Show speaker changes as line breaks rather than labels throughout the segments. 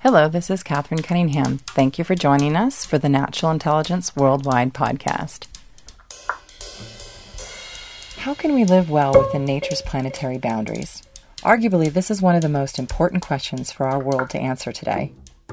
Hello, this is Catherine Cunningham. Thank you for joining us for the Natural Intelligence Worldwide podcast. How can we live well within nature's planetary boundaries? Arguably, this is one of the most important questions for our world to answer today.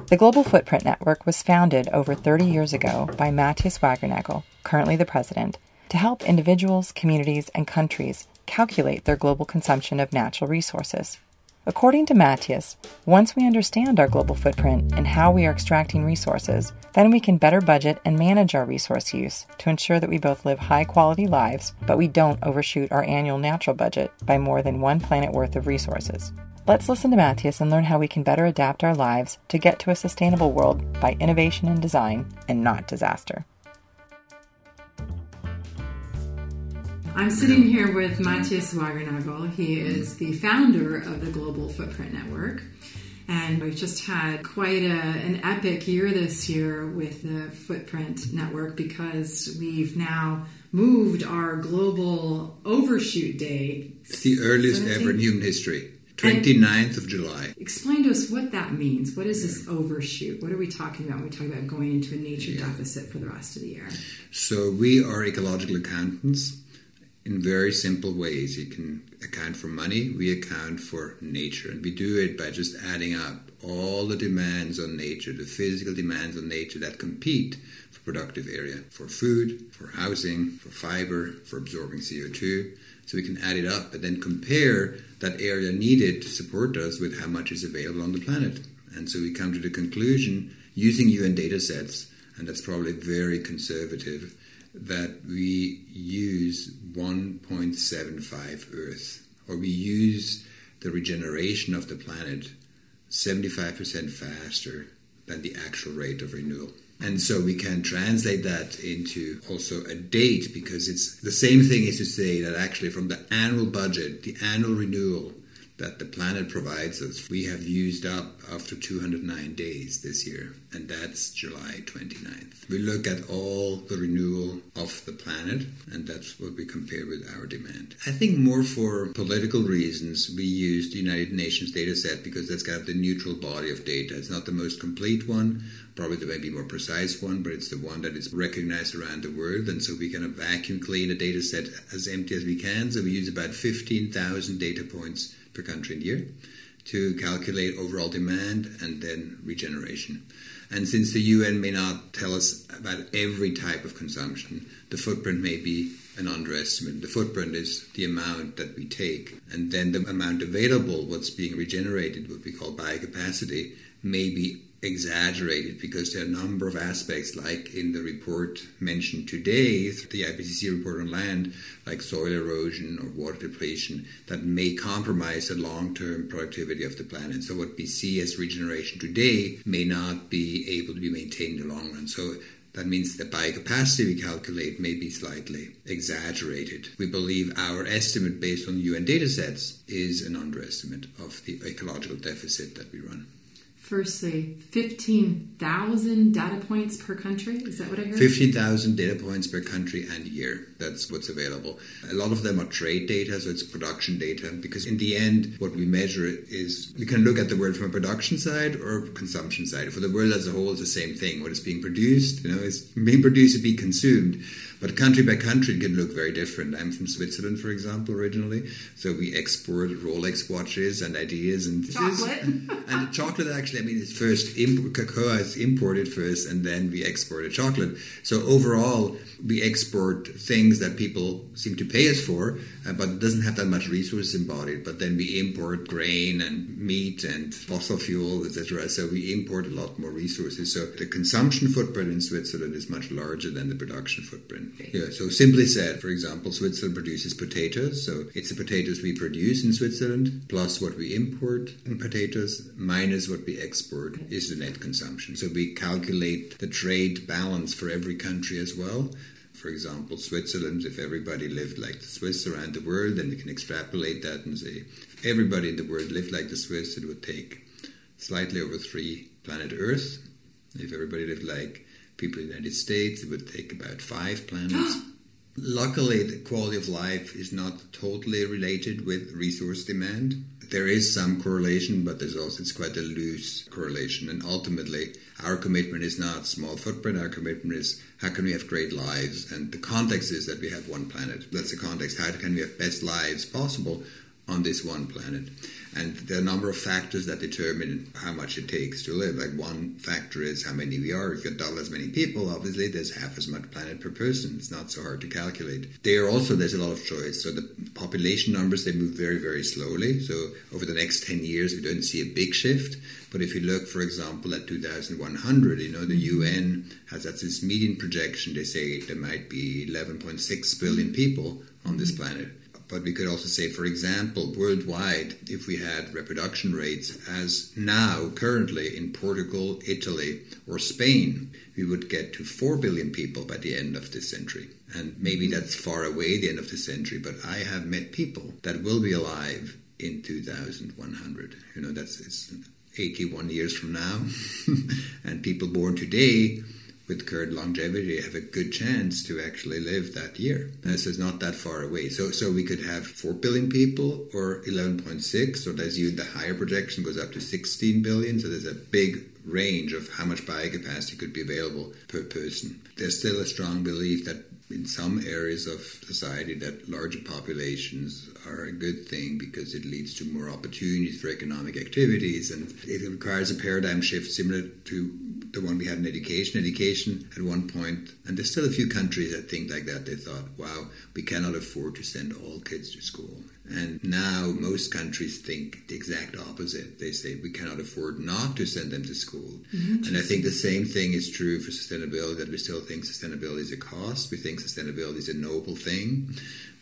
The Global Footprint Network was founded over 30 years ago by Matthias Wackernagel, currently the president, to help individuals, communities, and countries calculate their global consumption of natural resources. According to Matthias, once we understand our global footprint and how we are extracting resources, then we can better budget and manage our resource use to ensure that we both live high quality lives, but we don't overshoot our annual natural budget by more than one planet worth of resources. Let's listen to Matthias and learn how we can better adapt our lives to get to a sustainable world by innovation and design and not disaster.
I'm sitting here with Matthias Wackernagel. He is the founder of the Global Footprint Network. And we've just had quite a, an epic year this year with the Footprint Network because we've now moved our global overshoot date.
It's the earliest 17? ever in human history. 29th of July.
Explain to us what that means. What is this overshoot? What are we talking about when we talk about going into a nature yeah. deficit for the rest of the year?
So, we are ecological accountants in very simple ways. You can account for money, we account for nature, and we do it by just adding up all the demands on nature, the physical demands on nature that compete for productive area, for food, for housing, for fiber, for absorbing CO2. So we can add it up and then compare that area needed to support us with how much is available on the planet. And so we come to the conclusion using UN data sets, and that's probably very conservative, that we use 1.75 Earth, or we use the regeneration of the planet 75% faster than the actual rate of renewal. And so we can translate that into also a date because it's the same thing as to say that actually from the annual budget, the annual renewal that the planet provides us, we have used up after 209 days this year, and that's July 29th. We look at all the renewal of the planet, and that's what we compare with our demand. I think more for political reasons, we use the United Nations data set because that's got the neutral body of data. It's not the most complete one, probably the maybe more precise one, but it's the one that is recognized around the world, and so we kind of vacuum clean a data set as empty as we can. So we use about 15,000 data points per country and year to calculate overall demand and then regeneration. And since the UN may not tell us about every type of consumption, the footprint may be an underestimate. The footprint is the amount that we take, and then the amount available, what's being regenerated, what we call biocapacity, may be exaggerated because there are a number of aspects, like in the report mentioned today, the IPCC report on land, like soil erosion or water depletion, that may compromise the long term productivity of the planet. So, what we see as regeneration today may not be able to be maintained in the long run. So, that means the biocapacity we calculate may be slightly exaggerated. We believe our estimate based on UN data sets is an underestimate of the ecological deficit that we run
firstly, 15,000 data points per country. Is that what I heard?
15,000 data points per country and year. That's what's available. A lot of them are trade data, so it's production data, because in the end, what we measure is we can look at the world from a production side or consumption side. For the world as a whole, it's the same thing. What is being produced, you know, is being produced to be consumed. But country by country, it can look very different. I'm from Switzerland, for example, originally. So we export Rolex watches and ideas and
chocolate.
and chocolate, actually, mean, it's first imp- cocoa is imported first, and then we exported chocolate. So overall, we export things that people seem to pay us for, uh, but it doesn't have that much resources embodied. But then we import grain and meat and fossil fuel, etc. So we import a lot more resources. So the consumption footprint in Switzerland is much larger than the production footprint. Yeah. So simply said, for example, Switzerland produces potatoes. So it's the potatoes we produce in Switzerland plus what we import in potatoes minus what we export is the net consumption. So we calculate the trade balance for every country as well for example, Switzerland, if everybody lived like the Swiss around the world, then we can extrapolate that and say if everybody in the world lived like the Swiss, it would take slightly over three planet Earth. If everybody lived like people in the United States, it would take about five planets. Luckily, the quality of life is not totally related with resource demand. There is some correlation, but there's also it's quite a loose correlation. And ultimately, our commitment is not small footprint. Our commitment is how can we have great lives? And the context is that we have one planet. That's the context. How can we have best lives possible on this one planet? And there are a number of factors that determine how much it takes to live. Like one factor is how many we are. If got double as many people, obviously there's half as much planet per person. It's not so hard to calculate. There also there's a lot of choice. So the population numbers they move very very slowly. So over the next ten years we don't see a big shift. But if you look, for example, at 2100, you know the UN has that's its median projection. They say there might be 11.6 billion people on this planet but we could also say, for example, worldwide, if we had reproduction rates as now, currently in Portugal, Italy, or Spain, we would get to 4 billion people by the end of this century. And maybe mm-hmm. that's far away, the end of the century, but I have met people that will be alive in 2100. You know, that's it's 81 years from now. and people born today with current longevity have a good chance to actually live that year. And so it's not that far away. So so we could have 4 billion people or 11.6, or as you the higher projection goes up to 16 billion. So there's a big range of how much biocapacity could be available per person. There's still a strong belief that in some areas of society that larger populations are a good thing because it leads to more opportunities for economic activities and it requires a paradigm shift similar to the one we had in education. Education at one point, and there's still a few countries that think like that. They thought, wow, we cannot afford to send all kids to school. And now most countries think the exact opposite. They say we cannot afford not to send them to school. Mm-hmm. And I think the same thing is true for sustainability, that we still think sustainability is a cost. We think sustainability is a noble thing.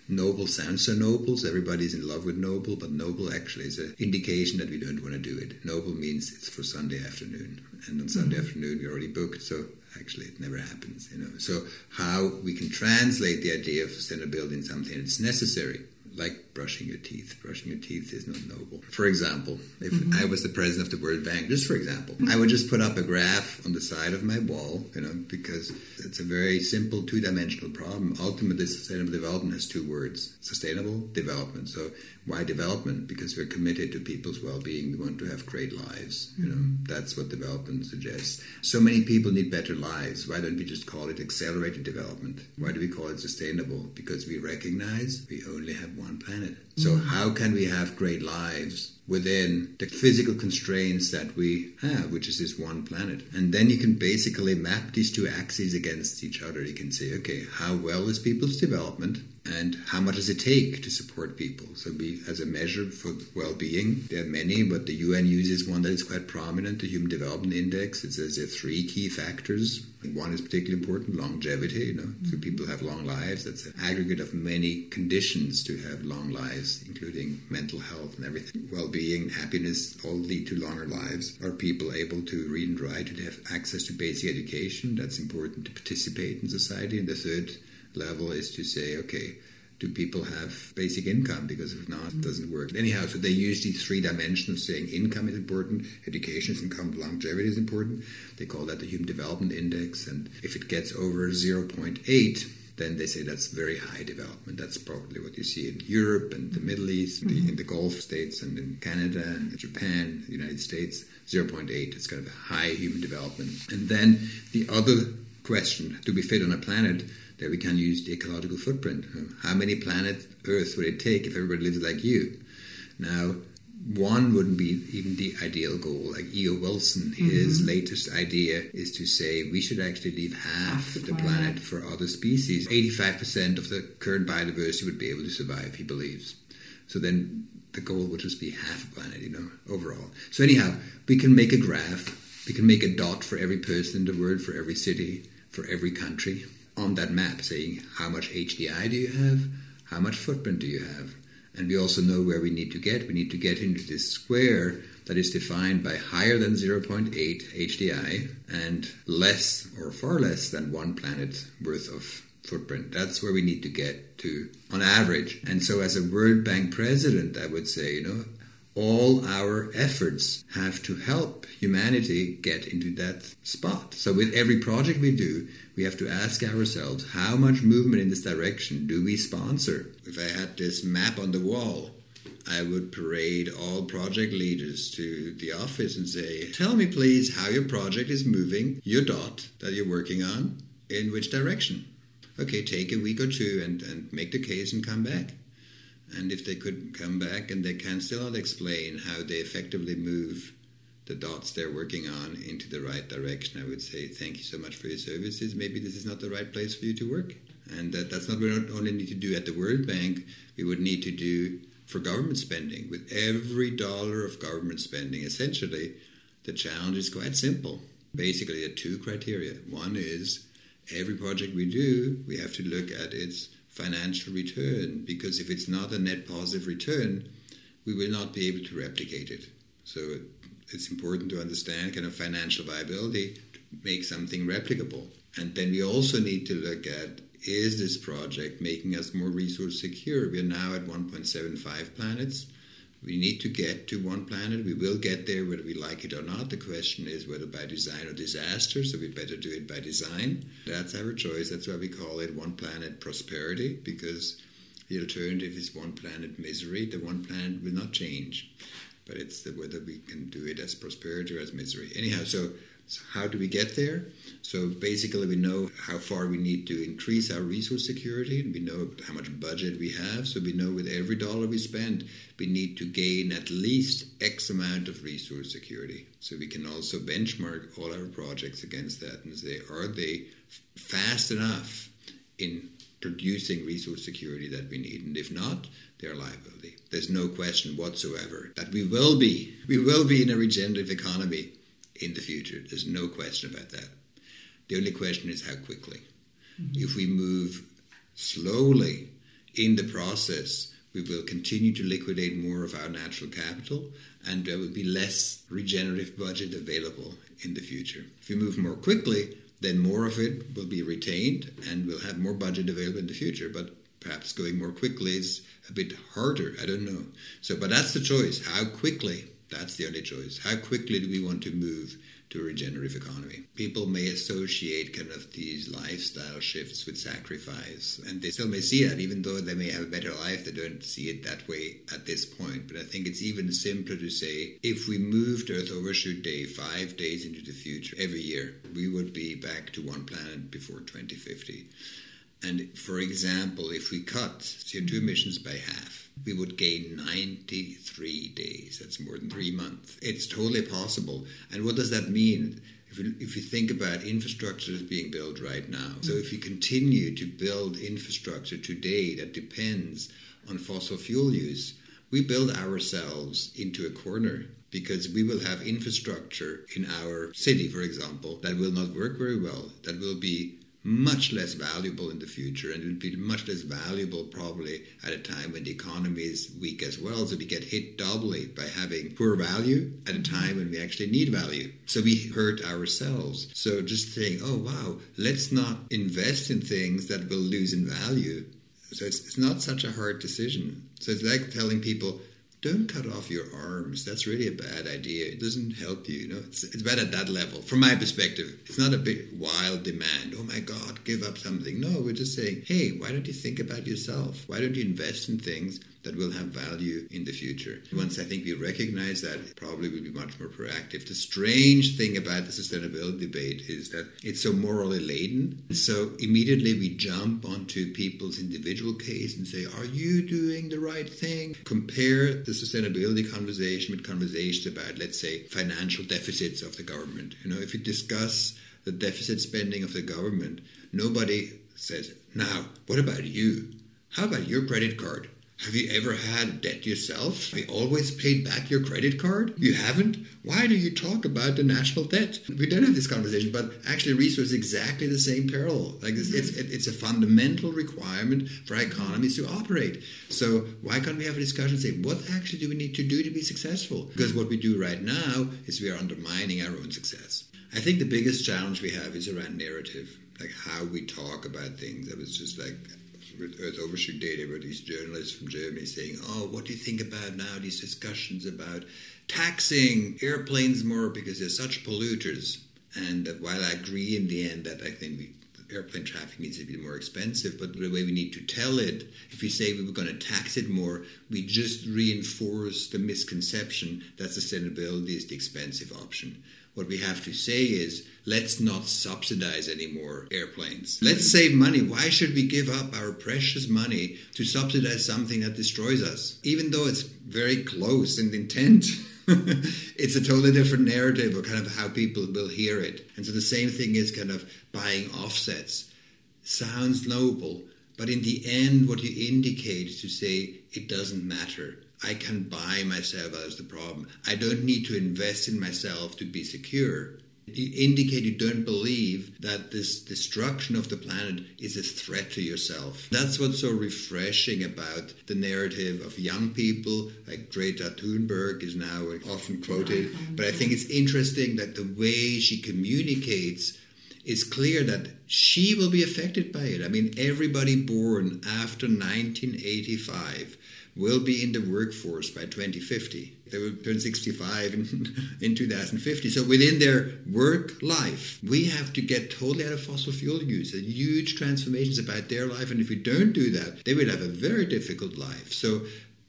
Noble sounds so noble, so everybody's in love with noble, but noble actually is an indication that we don't want to do it. Noble means it's for Sunday afternoon, and on Sunday mm-hmm. afternoon we're already booked, so actually it never happens, you know. So how we can translate the idea of sustainability in something that's necessary like brushing your teeth. Brushing your teeth is not noble. For example, if mm-hmm. I was the president of the World Bank, just for example, mm-hmm. I would just put up a graph on the side of my wall, you know, because it's a very simple two-dimensional problem. Ultimately, sustainable development has two words: sustainable development. So why development? Because we're committed to people's well-being. We want to have great lives. You know, mm-hmm. that's what development suggests. So many people need better lives. Why don't we just call it accelerated development? Why do we call it sustainable? Because we recognize we only have one planet. So mm-hmm. how can we have great lives within the physical constraints that we have, which is this one planet. And then you can basically map these two axes against each other. You can say, okay, how well is people's development and how much does it take to support people? So we, as a measure for well-being, there are many, but the UN uses one that is quite prominent, the Human Development Index. It says there are three key factors. One is particularly important, longevity, you know, mm-hmm. so people have long lives. That's an aggregate of many conditions to have long lives, including mental health and everything. Well-being being happiness all lead to longer lives? Are people able to read and write, to have access to basic education? That's important to participate in society. And the third level is to say, okay, do people have basic income? Because if not, it doesn't work. Anyhow, so they use these three dimensions saying income is important, education is important, longevity is important. They call that the Human Development Index. And if it gets over 0.8, then they say that's very high development. That's probably what you see in Europe and the Middle East, mm-hmm. the, in the Gulf states, and in Canada and Japan, the United States. 0.8, it's kind of a high human development. And then the other question do we fit on a planet that we can use the ecological footprint? How many planets Earth would it take if everybody lives like you? Now, one wouldn't be even the ideal goal. Like E.O. Wilson, his mm-hmm. latest idea is to say we should actually leave half, half the, planet. planet for other species. 85% of the current biodiversity would be able to survive, he believes. So then the goal would just be half a planet, you know, overall. So, anyhow, we can make a graph, we can make a dot for every person in the world, for every city, for every country on that map, saying how much HDI do you have, how much footprint do you have and we also know where we need to get. We need to get into this square that is defined by higher than 0.8 HDI and less or far less than one planet worth of footprint. That's where we need to get to on average. And so, as a World Bank president, I would say, you know, all our efforts have to help humanity get into that spot. So, with every project we do, we have to ask ourselves how much movement in this direction do we sponsor? If I had this map on the wall I would parade all project leaders to the office and say, Tell me, please, how your project is moving, your dot that you're working on, in which direction. Okay, take a week or two and, and make the case and come back. And if they could come back and they can still not explain how they effectively move the dots they're working on into the right direction, I would say, Thank you so much for your services. Maybe this is not the right place for you to work. And that, that's not what we only need to do at the World Bank, we would need to do for government spending. With every dollar of government spending, essentially, the challenge is quite simple. Basically, there are two criteria. One is every project we do, we have to look at its financial return, because if it's not a net positive return, we will not be able to replicate it. So it's important to understand kind of financial viability to make something replicable. And then we also need to look at is this project making us more resource secure? We are now at 1.75 planets. We need to get to one planet. We will get there whether we like it or not. The question is whether by design or disaster, so we better do it by design. That's our choice. That's why we call it one planet prosperity, because the alternative is one planet misery. The one planet will not change, but it's the, whether we can do it as prosperity or as misery. Anyhow, so so how do we get there? So basically, we know how far we need to increase our resource security, we know how much budget we have. So we know with every dollar we spend, we need to gain at least X amount of resource security. So we can also benchmark all our projects against that and say, are they fast enough in producing resource security that we need? And if not, they're liability. There's no question whatsoever that we will be. We will be in a regenerative economy in the future. There's no question about that. The only question is how quickly. Mm-hmm. If we move slowly in the process, we will continue to liquidate more of our natural capital and there will be less regenerative budget available in the future. If we move more quickly, then more of it will be retained and we'll have more budget available in the future. But perhaps going more quickly is a bit harder. I don't know. So, but that's the choice. How quickly that's the only choice. How quickly do we want to move to a regenerative economy? People may associate kind of these lifestyle shifts with sacrifice, and they still may see that, even though they may have a better life, they don't see it that way at this point. But I think it's even simpler to say if we moved Earth Overshoot Day five days into the future every year, we would be back to one planet before 2050. And for example, if we cut CO2 mm-hmm. emissions by half, we would gain 93 days. That's more than three months. It's totally possible. And what does that mean? If you, if you think about infrastructure that's being built right now, so if you mm-hmm. continue to build infrastructure today that depends on fossil fuel use, we build ourselves into a corner because we will have infrastructure in our city, for example, that will not work very well, that will be much less valuable in the future and it will be much less valuable probably at a time when the economy is weak as well. So we get hit doubly by having poor value at a mm-hmm. time when we actually need value. So we hurt ourselves. So just saying, oh wow, let's not invest in things that will lose in value. So it's, it's not such a hard decision. So it's like telling people, don't cut off your arms. That's really a bad idea. It doesn't help you. You know, it's, it's bad at that level. From my perspective, it's not a big wild demand. Oh my God, give up something. No, we're just saying, hey, why don't you think about yourself? Why don't you invest in things that will have value in the future. Once I think we recognize that, probably we'll be much more proactive. The strange thing about the sustainability debate is that it's so morally laden. So immediately we jump onto people's individual case and say, Are you doing the right thing? Compare the sustainability conversation with conversations about, let's say, financial deficits of the government. You know, if you discuss the deficit spending of the government, nobody says, Now, what about you? How about your credit card? Have you ever had debt yourself? Have you always paid back your credit card? You haven't? Why do you talk about the national debt? We don't have this conversation, but actually, resource is exactly the same parallel. Like it's, it's, mm-hmm. it's a fundamental requirement for economies to operate. So why can't we have a discussion and say, what actually do we need to do to be successful? Because what we do right now is we are undermining our own success. I think the biggest challenge we have is around narrative, like how we talk about things. I was just like Earth Overshoot Data, were these journalists from Germany saying, "Oh, what do you think about now these discussions about taxing airplanes more because they're such polluters?" And while I agree in the end that I think we, airplane traffic needs to be more expensive, but the way we need to tell it, if we say we were going to tax it more, we just reinforce the misconception that sustainability is the expensive option. What we have to say is, let's not subsidize any more airplanes. Let's save money. Why should we give up our precious money to subsidize something that destroys us? Even though it's very close in intent. it's a totally different narrative or kind of how people will hear it. And so the same thing is kind of buying offsets. Sounds noble, but in the end, what you indicate is to say it doesn't matter. I can buy myself as the problem. I don't need to invest in myself to be secure. You indicate you don't believe that this destruction of the planet is a threat to yourself. That's what's so refreshing about the narrative of young people, like Greta Thunberg is now often quoted. Mm-hmm. But I think it's interesting that the way she communicates is clear that she will be affected by it. I mean, everybody born after 1985 will be in the workforce by 2050. They will turn 65 in, in 2050. So within their work life, we have to get totally out of fossil fuel use. A huge transformations about their life. And if we don't do that, they will have a very difficult life. So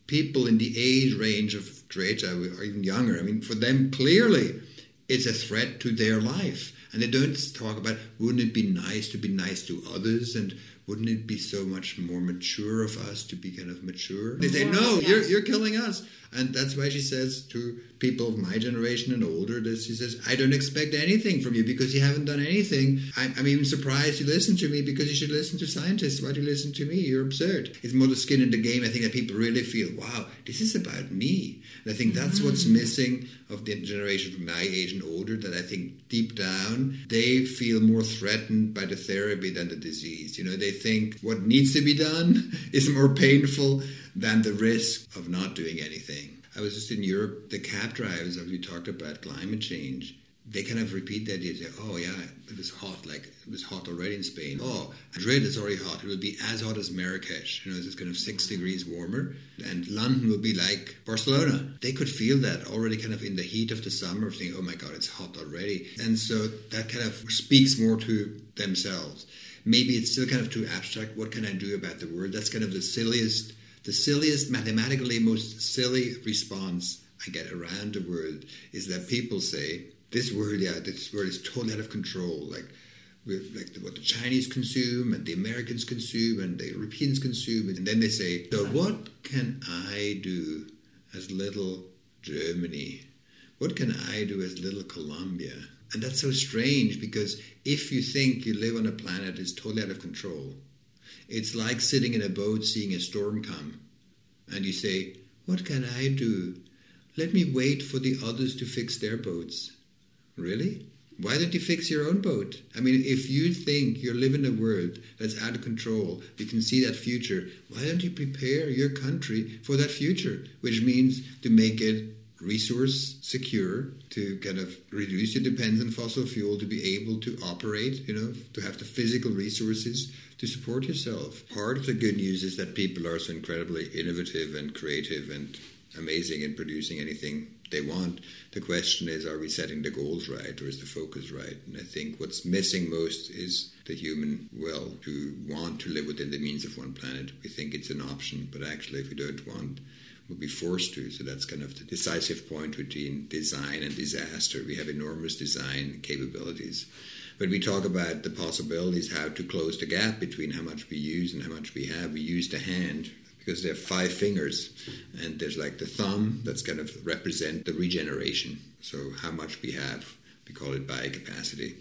people in the age range of Greta or even younger, I mean, for them, clearly, it's a threat to their life. And they don't talk about, wouldn't it be nice to be nice to others? And wouldn't it be so much more mature of us to be kind of mature? They say, no, yes. you're, you're killing us. And that's why she says to people of my generation and older that she says, I don't expect anything from you because you haven't done anything. I'm, I'm, even surprised you listen to me because you should listen to scientists. Why do you listen to me? You're absurd. It's more the skin in the game. I think that people really feel, wow, this is about me. And I think that's mm-hmm. what's missing of the generation from my age and older, that I think deep down they feel more threatened by the therapy than the disease. You know, they think what needs to be done is more painful than the risk of not doing anything. I was just in Europe, the cab drivers, as we talked about climate change, they kind of repeat that. Say, oh, yeah, it was hot, like it was hot already in Spain. Oh, Madrid is already hot. It will be as hot as Marrakesh. You know, it's kind of six degrees warmer. And London will be like Barcelona. They could feel that already kind of in the heat of the summer, thinking, oh my God, it's hot already. And so that kind of speaks more to themselves. Maybe it's still kind of too abstract. What can I do about the world? That's kind of the silliest the silliest, mathematically most silly response I get around the world is that people say, this world, yeah, this world is totally out of control. Like, like what the Chinese consume and the Americans consume and the Europeans consume. And then they say, so what can I do as little Germany? What can I do as little Colombia? And that's so strange because if you think you live on a planet that's totally out of control, it's like sitting in a boat seeing a storm come, and you say, What can I do? Let me wait for the others to fix their boats. Really? Why don't you fix your own boat? I mean, if you think you live in a world that's out of control, you can see that future, why don't you prepare your country for that future? Which means to make it resource secure, to kind of reduce your dependence on fossil fuel, to be able to operate, you know, to have the physical resources to support yourself. Part of the good news is that people are so incredibly innovative and creative and amazing in producing anything they want. The question is, are we setting the goals right or is the focus right? And I think what's missing most is the human will to want to live within the means of one planet. We think it's an option, but actually, if we don't want, we'll be forced to. So that's kind of the decisive point between design and disaster. We have enormous design capabilities when we talk about the possibilities how to close the gap between how much we use and how much we have, we use the hand because there are five fingers and there's like the thumb that's kind of represent the regeneration. So how much we have, we call it biocapacity.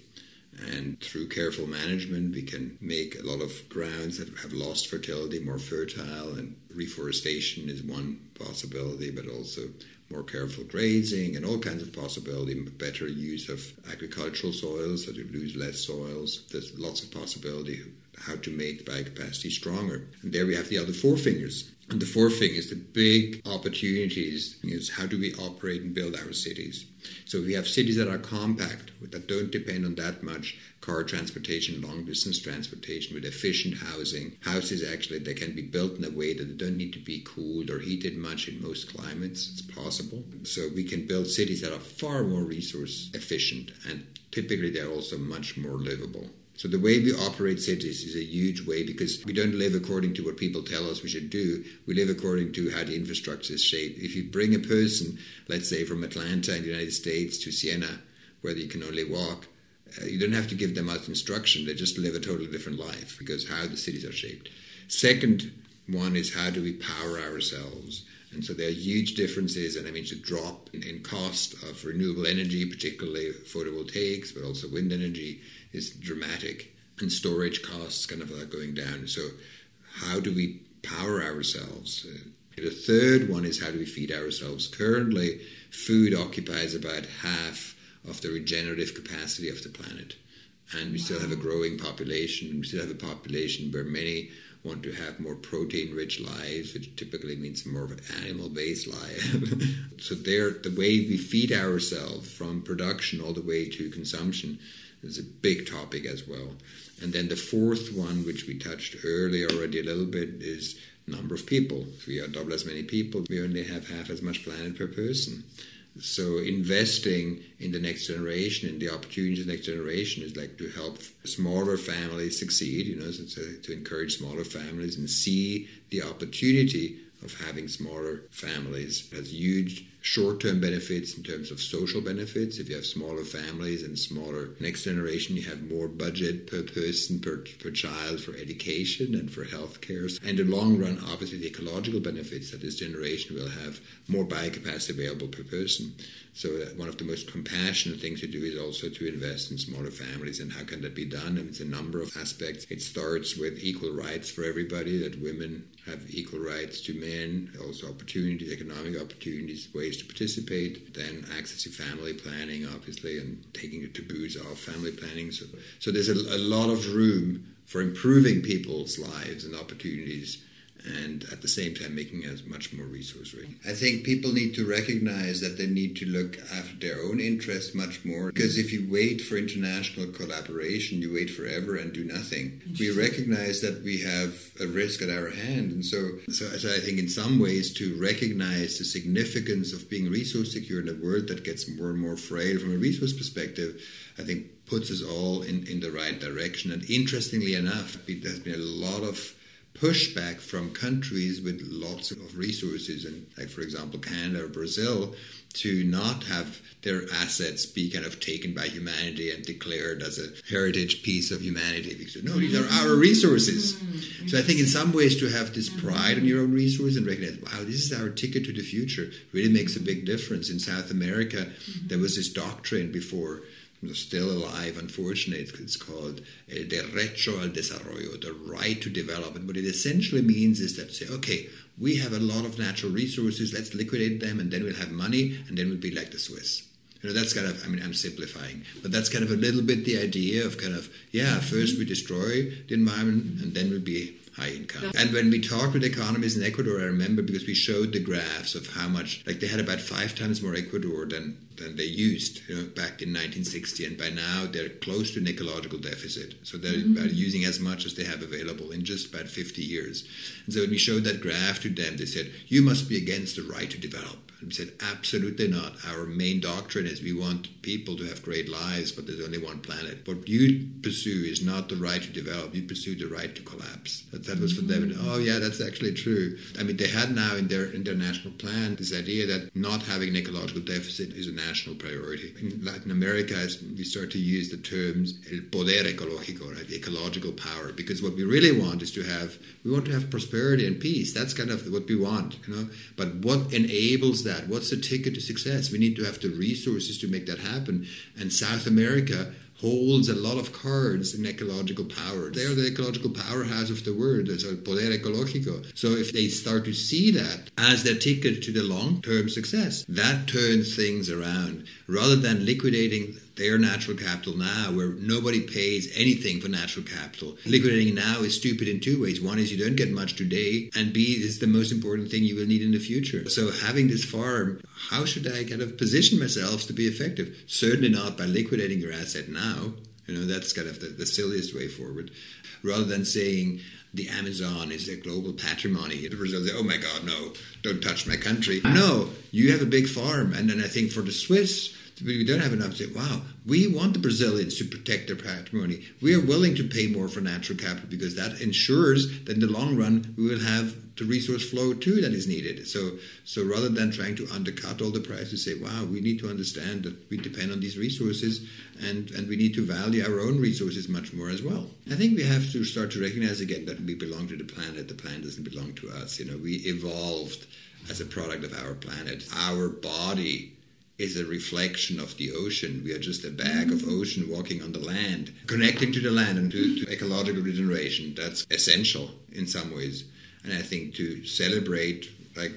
And through careful management, we can make a lot of grounds that have lost fertility more fertile, and reforestation is one possibility, but also more careful grazing and all kinds of possibility, better use of agricultural soils so lose less soils. There's lots of possibility how to make the biocapacity stronger. And there we have the other four fingers. And the fourth thing is the big opportunities is how do we operate and build our cities. So we have cities that are compact, that don't depend on that much car transportation, long distance transportation, with efficient housing. Houses actually they can be built in a way that they don't need to be cooled or heated much in most climates. It's possible. So we can build cities that are far more resource efficient and typically they're also much more livable. So the way we operate cities is a huge way because we don't live according to what people tell us we should do. We live according to how the infrastructure is shaped. If you bring a person, let's say from Atlanta in the United States to Siena, where you can only walk, uh, you don't have to give them much instruction. They just live a totally different life because how the cities are shaped. Second one is how do we power ourselves? And so there are huge differences, and I mean, the drop in, in cost of renewable energy, particularly photovoltaics, but also wind energy, is dramatic. And storage costs kind of are going down. So, how do we power ourselves? The third one is how do we feed ourselves? Currently, food occupies about half of the regenerative capacity of the planet. And we still have a growing population. We still have a population where many want to have more protein rich lives, which typically means more of an animal based life. so, there, the way we feed ourselves from production all the way to consumption is a big topic as well. And then the fourth one, which we touched earlier already a little bit, is number of people. If we are double as many people, we only have half as much planet per person. So investing in the next generation and the opportunities of the next generation is like to help smaller families succeed, you know, so to, to encourage smaller families and see the opportunity of having smaller families it has huge short-term benefits in terms of social benefits if you have smaller families and smaller next generation you have more budget per person per, per child for education and for healthcare and in the long run obviously the ecological benefits that this generation will have more biocapacity available per person so uh, one of the most compassionate things to do is also to invest in smaller families. And how can that be done? And it's a number of aspects. It starts with equal rights for everybody, that women have equal rights to men, also opportunities, economic opportunities, ways to participate. Then access to family planning, obviously, and taking the taboos off family planning. So, so there's a, a lot of room for improving people's lives and opportunities and at the same time making us much more resource rich. I think people need to recognize that they need to look after their own interests much more because if you wait for international collaboration, you wait forever and do nothing. We recognize that we have a risk at our hand, and so, so, so I think in some ways to recognize the significance of being resource secure in a world that gets more and more frail from a resource perspective, I think puts us all in, in the right direction. And interestingly enough, there's been a lot of pushback from countries with lots of resources, and like for example Canada or Brazil, to not have their assets be kind of taken by humanity and declared as a heritage piece of humanity because no, these are our resources. Mm-hmm. So I think in some ways to have this pride in your own resources and recognize, wow, this is our ticket to the future really makes a big difference. In South America, mm-hmm. there was this doctrine before still alive, unfortunately. It's called el derecho al desarrollo, the right to development. What it essentially means is that say, okay, we have a lot of natural resources, let's liquidate them, and then we'll have money, and then we'll be like the Swiss. You know, that's kind of, I mean, I'm simplifying, but that's kind of a little bit the idea of kind of, yeah, first we destroy the environment, and then we'll be high income. And when we talked with economists in Ecuador, I remember because we showed the graphs of how much, like they had about five times more Ecuador than, than they used you know, back in 1960. And by now they're close to an ecological deficit. So they're mm-hmm. using as much as they have available in just about 50 years. And so when we showed that graph to them, they said, you must be against the right to develop. And said, absolutely not. Our main doctrine is we want people to have great lives, but there's only one planet. What you pursue is not the right to develop, you pursue the right to collapse. That, that was for them. And, oh, yeah, that's actually true. I mean, they had now in their, international plan this idea that not having an ecological deficit is a national priority. In Latin America, we start to use the terms el poder ecológico, right? the ecological power, because what we really want is to have, we want to have prosperity and peace. That's kind of what we want, you know. But what enables that? That? What's the ticket to success? We need to have the resources to make that happen. And South America holds a lot of cards in ecological power. They are the ecological powerhouse of the world, so poder ecológico. So if they start to see that as their ticket to the long-term success, that turns things around. Rather than liquidating their natural capital now, where nobody pays anything for natural capital. Liquidating now is stupid in two ways. One is you don't get much today, and B is the most important thing you will need in the future. So having this farm, how should I kind of position myself to be effective? Certainly not by liquidating your asset now. You know, that's kind of the, the silliest way forward. Rather than saying, the Amazon is a global patrimony. The Brazil say, oh my God, no, don't touch my country. Ah. No, you have a big farm. And then I think for the Swiss, we don't have enough to say, wow, we want the Brazilians to protect their patrimony. We are willing to pay more for natural capital because that ensures that in the long run we will have the resource flow too that is needed. So, so rather than trying to undercut all the prices, say, wow, we need to understand that we depend on these resources and, and we need to value our own resources much more as well. I think we have to start to recognize again that we belong to the planet. The planet doesn't belong to us. You know, we evolved as a product of our planet. Our body is a reflection of the ocean. We are just a bag of mm. ocean walking on the land, connecting to the land and to, to, ecological regeneration. That's essential in some ways. And I think to celebrate like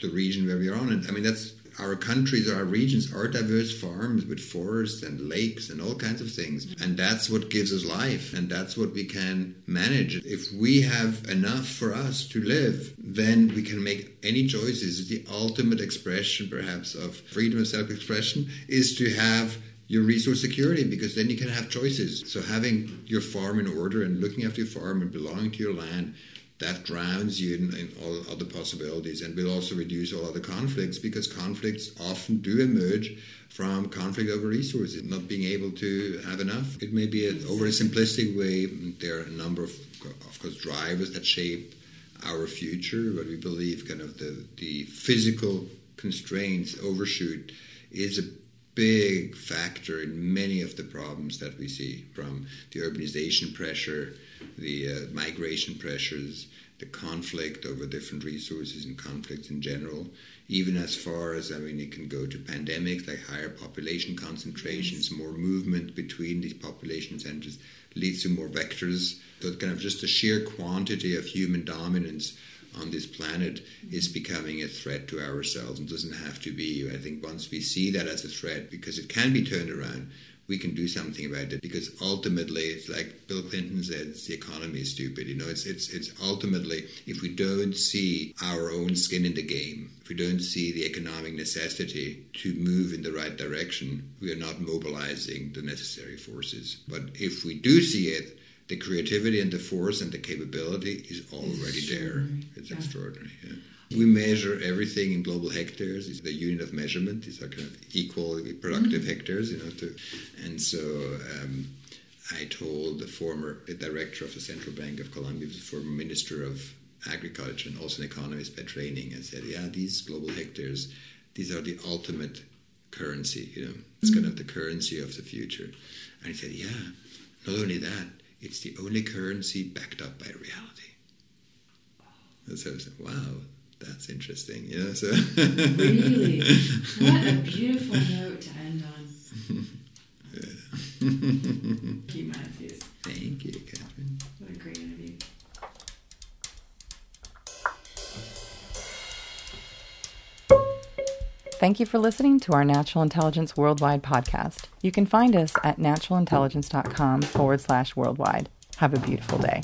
the region where we are on, and I mean that's our countries, or our regions are diverse farms with forests and lakes and all kinds of things. Mm-hmm. And that's what gives us life. And that's what we can manage. If we have enough for us to live, then we can make any choices. It's the ultimate expression, perhaps, of freedom of self expression is to have your resource security because then you can have choices. So having your farm in order and looking after your farm and belonging to your land that drowns you in, in, all other possibilities and will also reduce all other conflicts because conflicts often do emerge from conflict over resources, not being able to have enough. It may be an over simplistic way. There are a number of, of course, drivers that shape our future, but we believe kind of the, the physical constraints overshoot is a big factor in many of the problems that we see from the urbanization pressure, the uh, migration pressures, the conflict over different resources and conflicts in general, even as far as, I mean, it can go to pandemics like higher population concentrations, more movement between these population centers leads to more vectors. So, kind of just the sheer quantity of human dominance on this planet is becoming a threat to ourselves and doesn't have to be. I think once we see that as a threat, because it can be turned around, we can do something about it. Because ultimately, it's like Bill Clinton said, it's the economy is stupid. You know, it's it's it's ultimately if we don't see our own skin in the game, if we don't see the economic necessity to move in the right direction, we are not mobilizing the necessary forces. But if we do see it, the creativity and the force and the capability is already there. It's yeah. extraordinary. Yeah. We measure everything in global hectares. It's the unit of measurement. These are kind of equally productive mm-hmm. hectares, you know. To, and so um, I told the former director of the Central Bank of Colombia, the former minister of agriculture and also an economist by training, I said, yeah, these global hectares, these are the ultimate currency, you know. It's mm-hmm. kind of the currency of the future. And he said, yeah, not only that, it's the only currency backed up by reality. And so I said, wow, that's interesting. Yeah. So
really, what a beautiful note to end on. Thank you, Matthias.
Thank you, Catherine.
What a great interview.
Thank you for listening to our Natural Intelligence Worldwide podcast. You can find us at naturalintelligence.com forward slash worldwide. Have a beautiful day.